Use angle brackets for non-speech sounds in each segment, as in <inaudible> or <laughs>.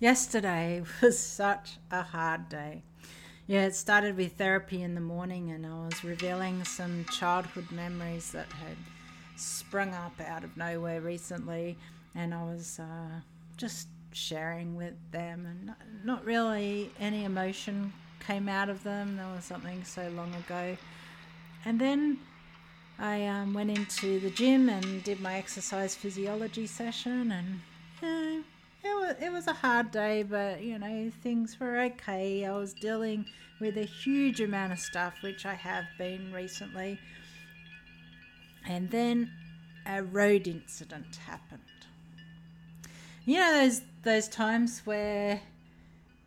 Yesterday <laughs> was such a hard day. Yeah, it started with therapy in the morning, and I was revealing some childhood memories that had sprung up out of nowhere recently, and I was uh, just sharing with them, and not, really any emotion came out of them. There was something so long ago. And then I um, went into the gym and did my exercise physiology session, and it was it was a hard day, but you know things were okay. I was dealing with a huge amount of stuff, which I have been recently, and then a road incident happened. You know those those times where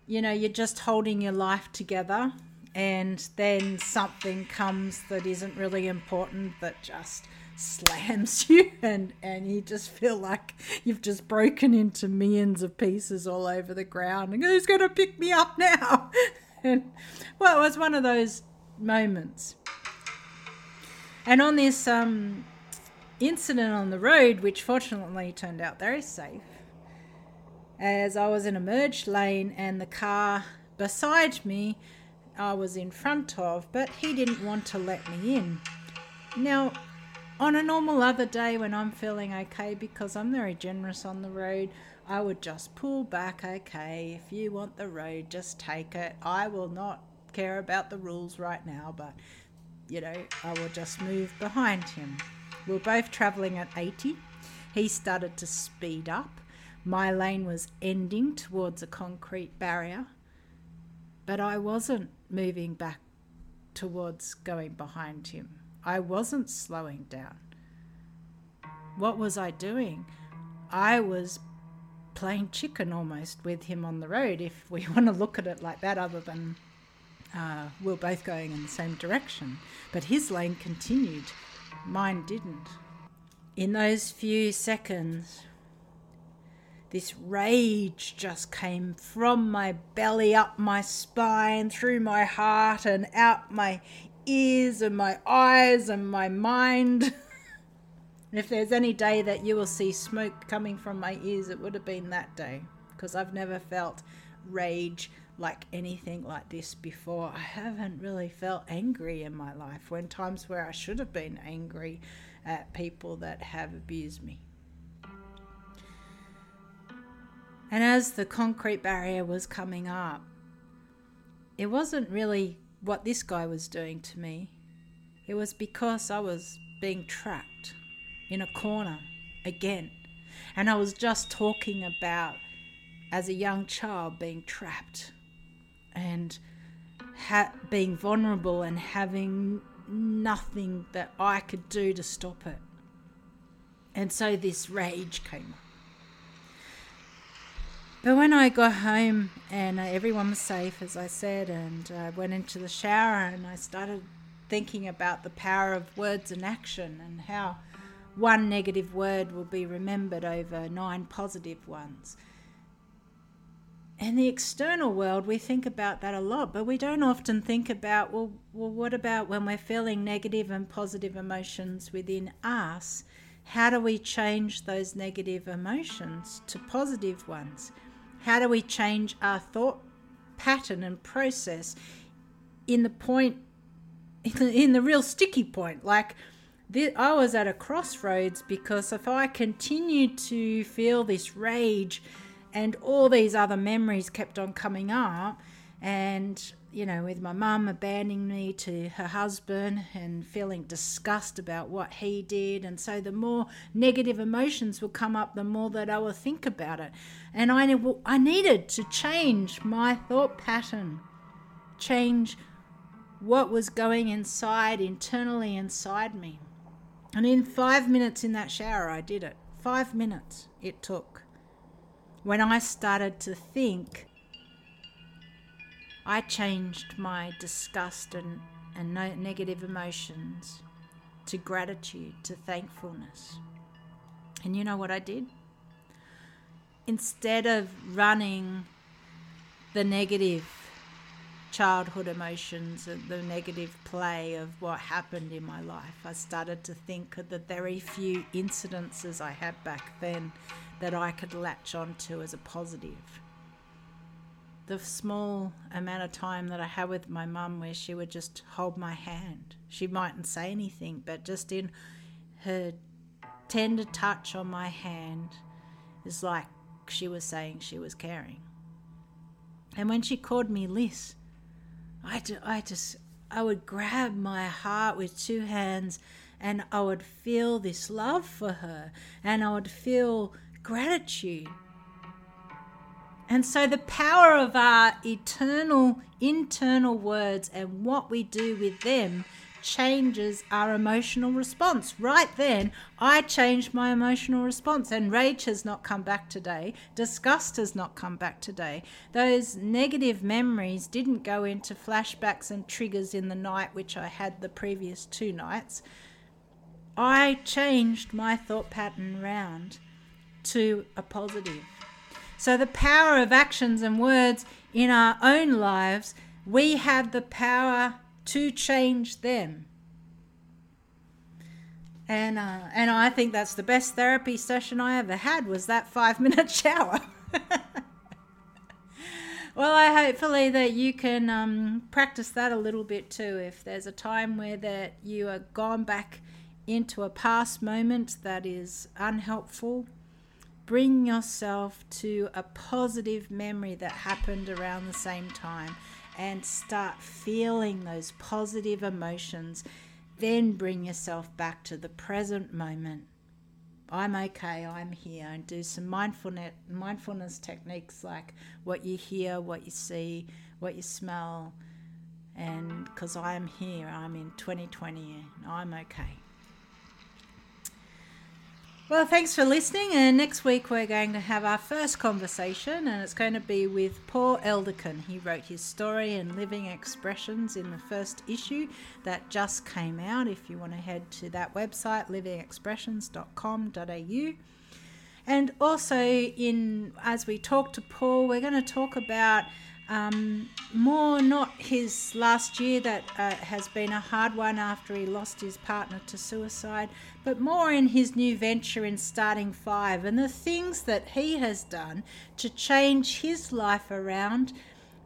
you know you're just holding your life together and then something comes that isn't really important that just slams <laughs> you and and you just feel like you've just broken into millions of pieces all over the ground. And who's going to pick me up now? <laughs> And well it was one of those moments. And on this um, incident on the road which fortunately turned out very safe as i was in a merged lane and the car beside me I was in front of, but he didn't want to let me in. Now, on a normal other day when I'm feeling okay, because I'm very generous on the road, I would just pull back, okay, if you want the road, just take it. I will not care about the rules right now, but you know, I will just move behind him. We we're both travelling at 80. He started to speed up. My lane was ending towards a concrete barrier, but I wasn't moving back towards going behind him. I wasn't slowing down. What was I doing? I was playing chicken almost with him on the road, if we <laughs> want to look at it like that, other than uh, we're both going in the same direction. But his lane continued, mine didn't. In those few seconds, this rage just came from my belly, up my spine, through my heart, and out my ears and my eyes and my mind. <laughs> if there's any day that you will see smoke coming from my ears, it would have been that day because I've never felt rage like anything like this before. I haven't really felt angry in my life when times where I should have been angry at people that have abused me. And as the concrete barrier was coming up, it wasn't really what this guy was doing to me. It was because I was being trapped in a corner again. And I was just talking about, as a young child, being trapped and ha- being vulnerable and having nothing that I could do to stop it. And so this rage came up. But when I got home and uh, everyone was safe, as I said, and I went into the shower and I started thinking about the power of words and action and how one negative word will be remembered over nine positive ones. In the external world, we think about that a lot, but we don't often think about, well, well, what about when we're feeling negative and positive emotions within us? How do we change those negative emotions to positive ones? How do we change our thought pattern and process in the point, in the, in the real sticky point? Like, I was at a crossroads because if I continued to feel this rage and all these other memories kept on coming up, and you know, with my mum abandoning me to her husband and feeling disgust about what he did. And so the more negative emotions will come up, the more that I will think about it. And I, I needed to change my thought pattern, change what was going inside, internally inside me. And in five minutes in that shower, I did it. Five minutes it took. When I started to think I changed my disgust and, and no negative emotions to gratitude, to thankfulness. And you know what I did? Instead of running the negative childhood emotions and the negative play of what happened in my life, I started to think of the very few incidences I had back then that I could latch onto as a positive the small amount of time that I had with my mum where she would just hold my hand. She mightn't say anything, but just in her tender touch on my hand is like she was saying she was caring. And when she called me Liz, I, I just, I would grab my heart with two hands and I would feel this love for her and I would feel gratitude and so, the power of our eternal internal words and what we do with them changes our emotional response. Right then, I changed my emotional response, and rage has not come back today. Disgust has not come back today. Those negative memories didn't go into flashbacks and triggers in the night, which I had the previous two nights. I changed my thought pattern round to a positive. So, the power of actions and words in our own lives, we have the power to change them. And, uh, and I think that's the best therapy session I ever had was that five minute <laughs> shower. well, I hopefully that you can um, practice that a little bit too. If there's a time where that you are gone back into a past moment that is unhelpful, bring yourself to a positive memory that happened around the same time and start feeling those positive emotions. Then bring yourself back to the present moment. I'm okay, I'm here, and do some mindfulness, mindfulness techniques like what you hear, what you see, what you smell. And because I am here, I'm in 2020, and I'm okay. Well, thanks for listening. And next week we're going to have our first conversation, and it's going to be with Paul Elderkin. He wrote his story and living expressions in the first issue that just came out. If you want to head to that website, livingexpressions.com.au. And also, in as we talk to Paul, we're going to talk about um, more not his last year that uh, has been a hard one after he lost his partner to suicide, but more in his new venture in starting five and the things that he has done to change his life around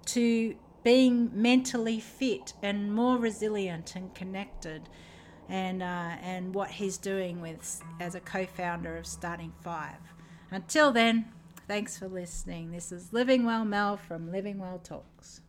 to being mentally fit and more resilient and connected. And, uh, and what he's doing with as a co-founder of starting five until then Thanks for listening. This is Living Well Mel from Living Well Talks.